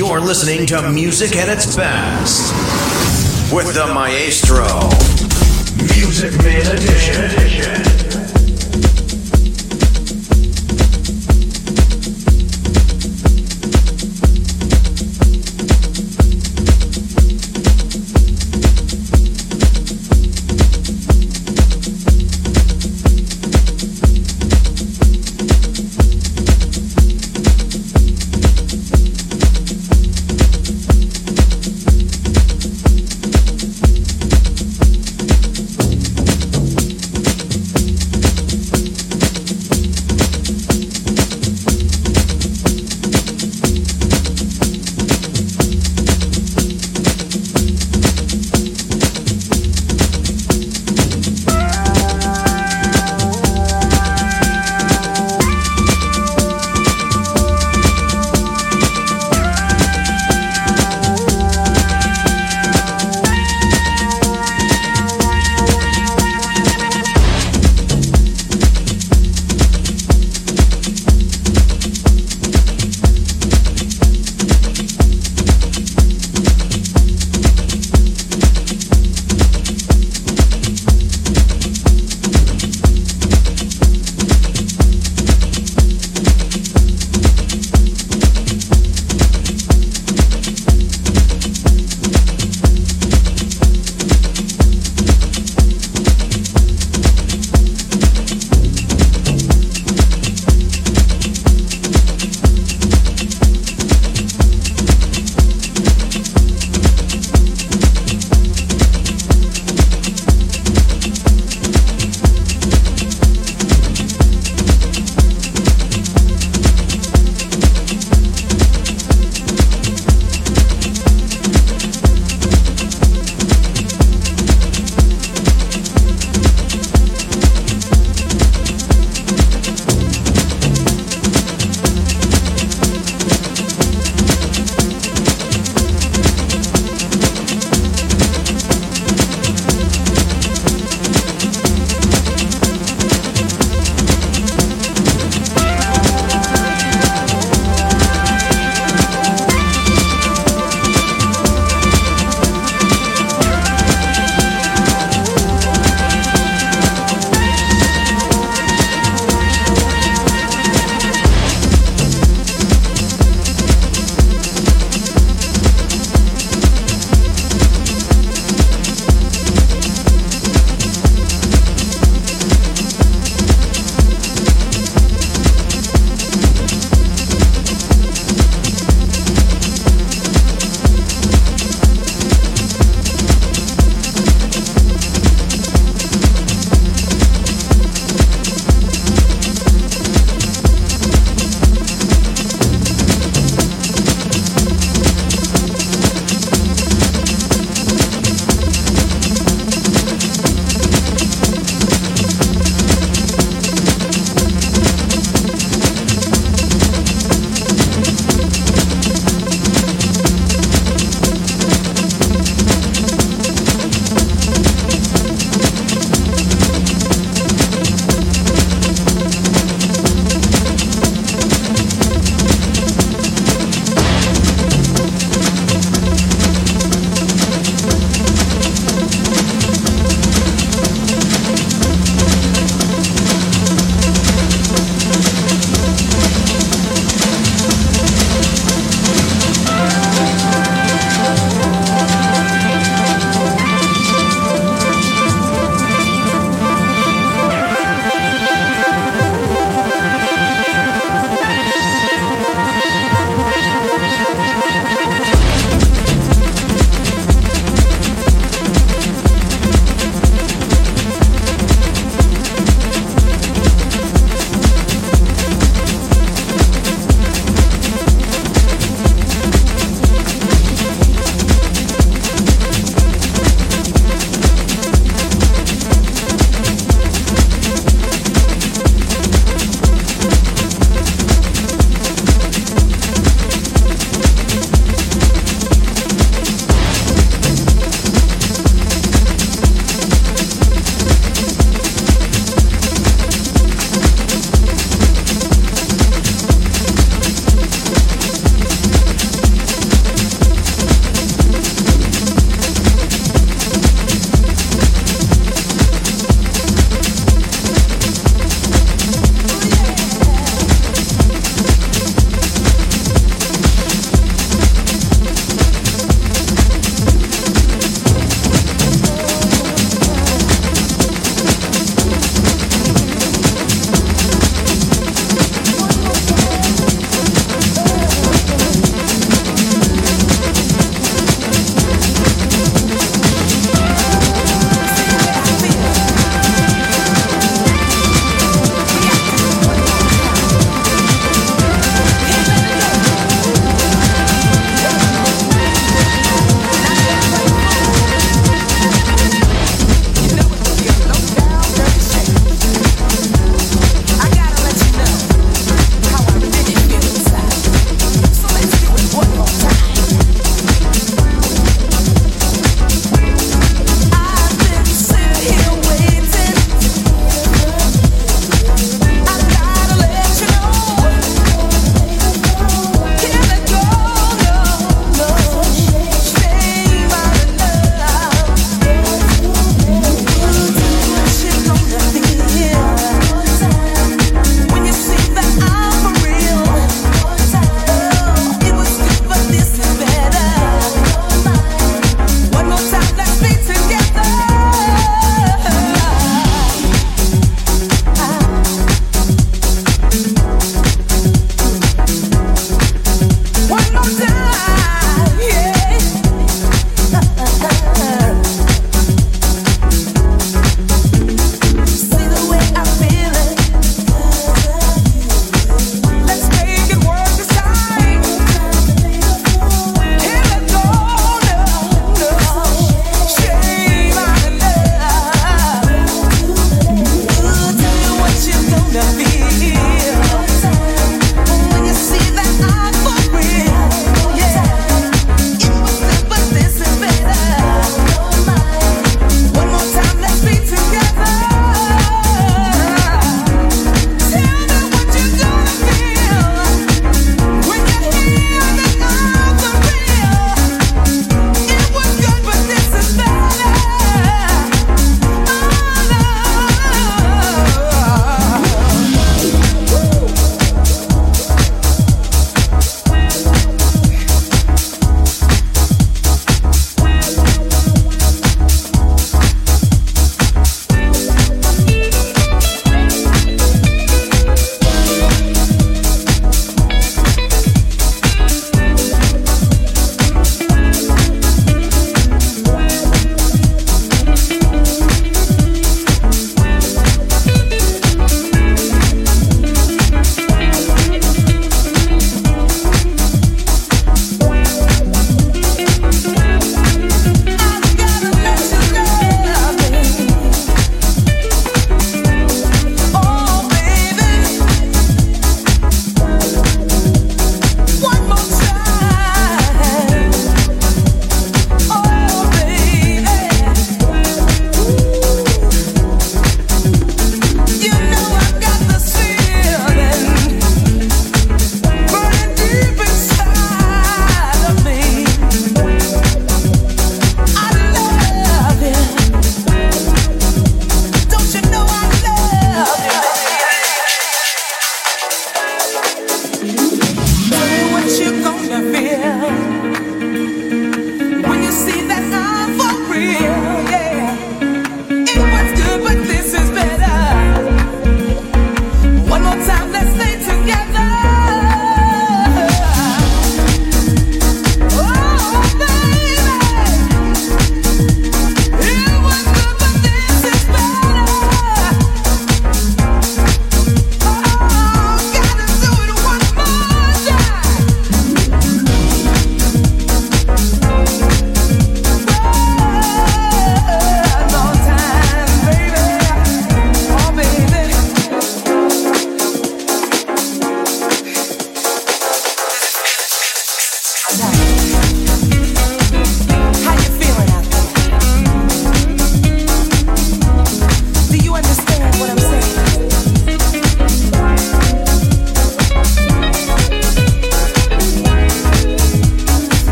You're listening to Music at its best with the Maestro. Music Man Edition.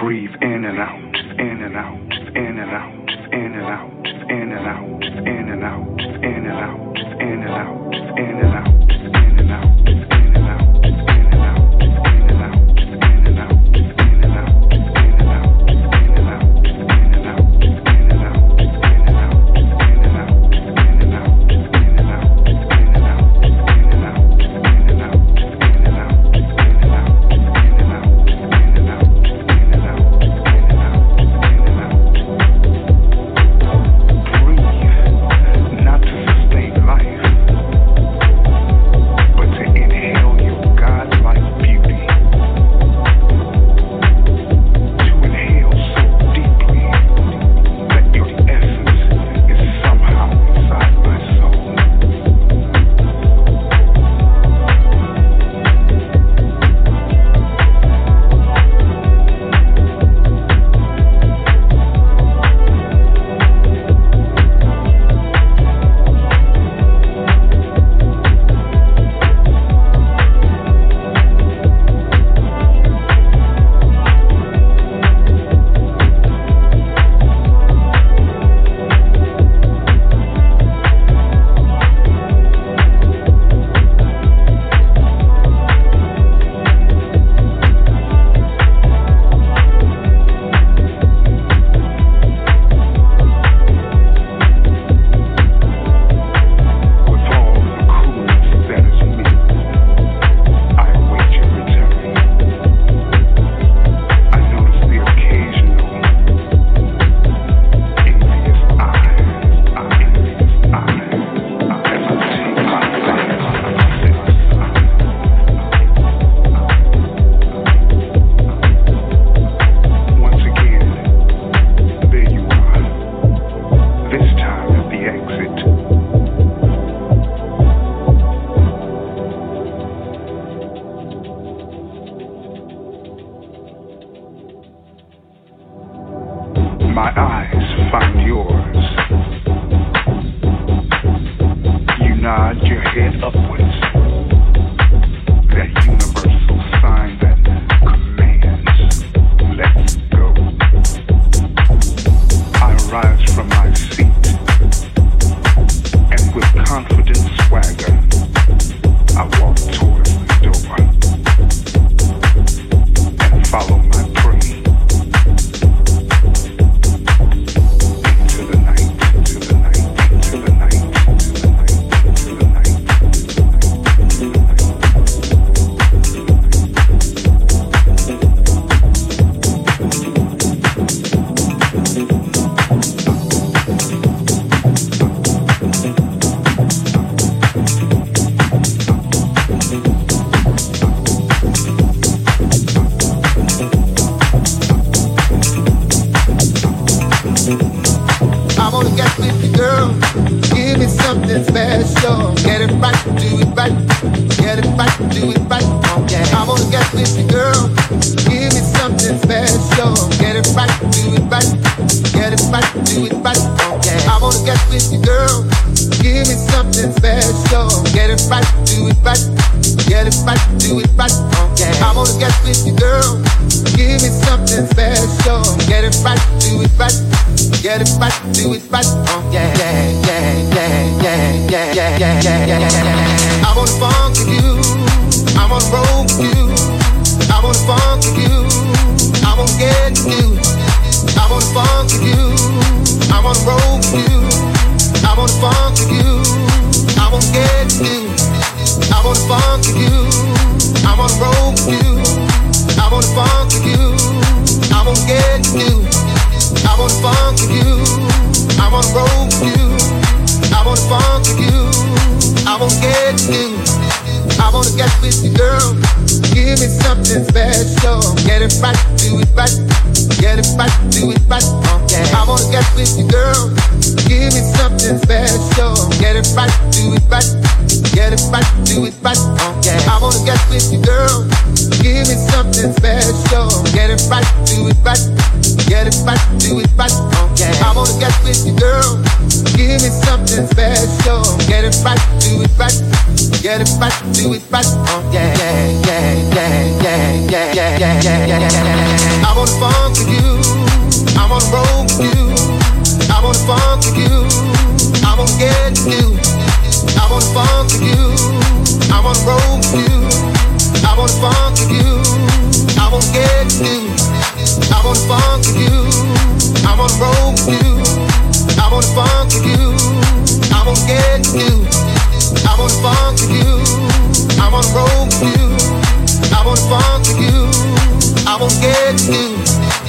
breathe in and out, in and out, in and out, in and out, in and out, in and out, in and out, in and out, in and out, in and out. Yeah, yeah, yeah, yeah, yeah. I wanna funk with you. I wanna roll with you. I wanna funk with you. I wanna get with you. I wanna funk with you. I wanna roll with you. I wanna funk with you. I wanna get with you. I wanna funk with you. I wanna roll with you. I wanna funk with you. I wanna get with you. I wanna funk with you. I wanna roll with you. I wanna funk with you. I wanna get with you. I wanna get with you, girl. Give me something special. Get it right, do it right. Get it right, do it right. Okay. I wanna get with you, girl. Give me something special. Get it right, do it right. Get it right, do it right. Okay. I wanna get with you, girl. Give me something special. Get it right, do it right. Get it right, do it right. Okay. I wanna get with you, girl. Give me something special. Get it right, do it right. Get it right, do it right. Oh yeah, yeah, yeah, yeah, yeah, yeah, yeah, yeah, yeah, yeah, yeah. I wanna funk with you. I wanna roll with you. I wanna funk with you. I wanna get with you. I wanna funk with you. I wanna roll with you. I wanna funk with you. I wanna get with you. I wanna funk with you. I wanna roll with you. I wanna funk with you. I wanna get with you. I wanna funk with you. I wanna roll with you. I wanna funk with you. I wanna get with you.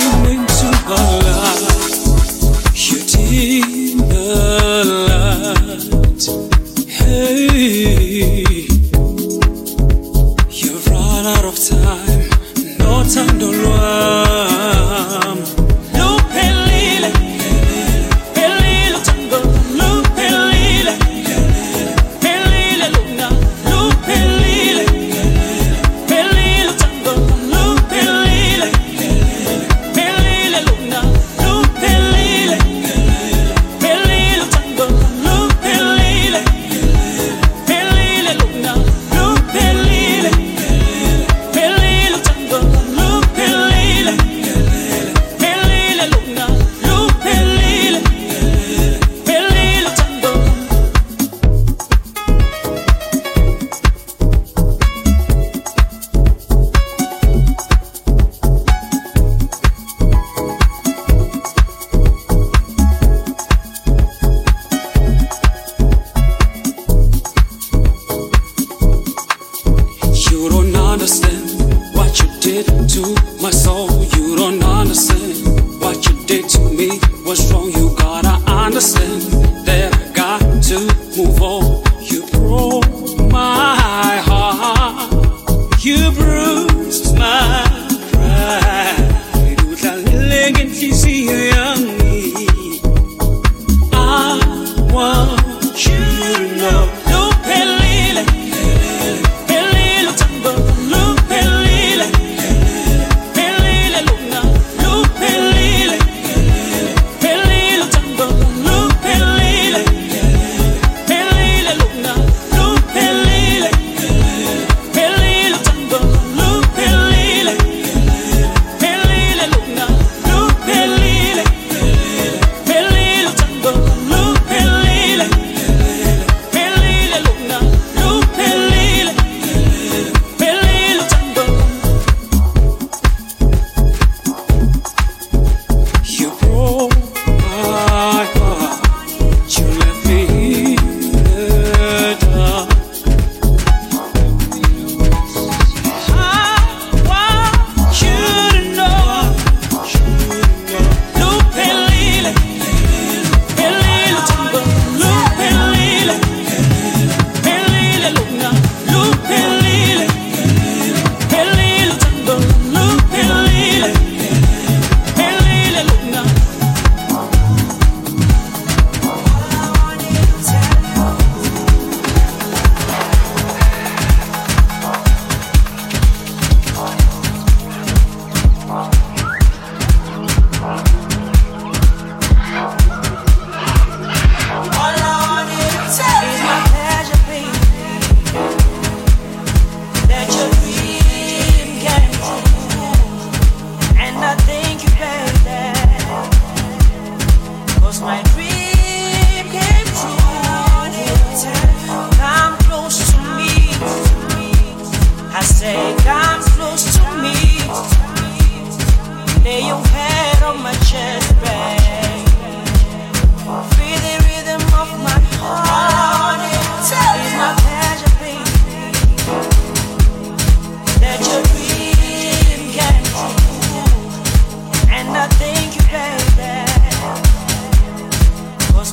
came into our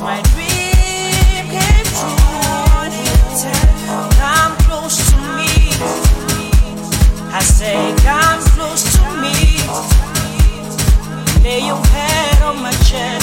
my dream came true. Come close to me. I say, come close to me. Lay your head on my chest.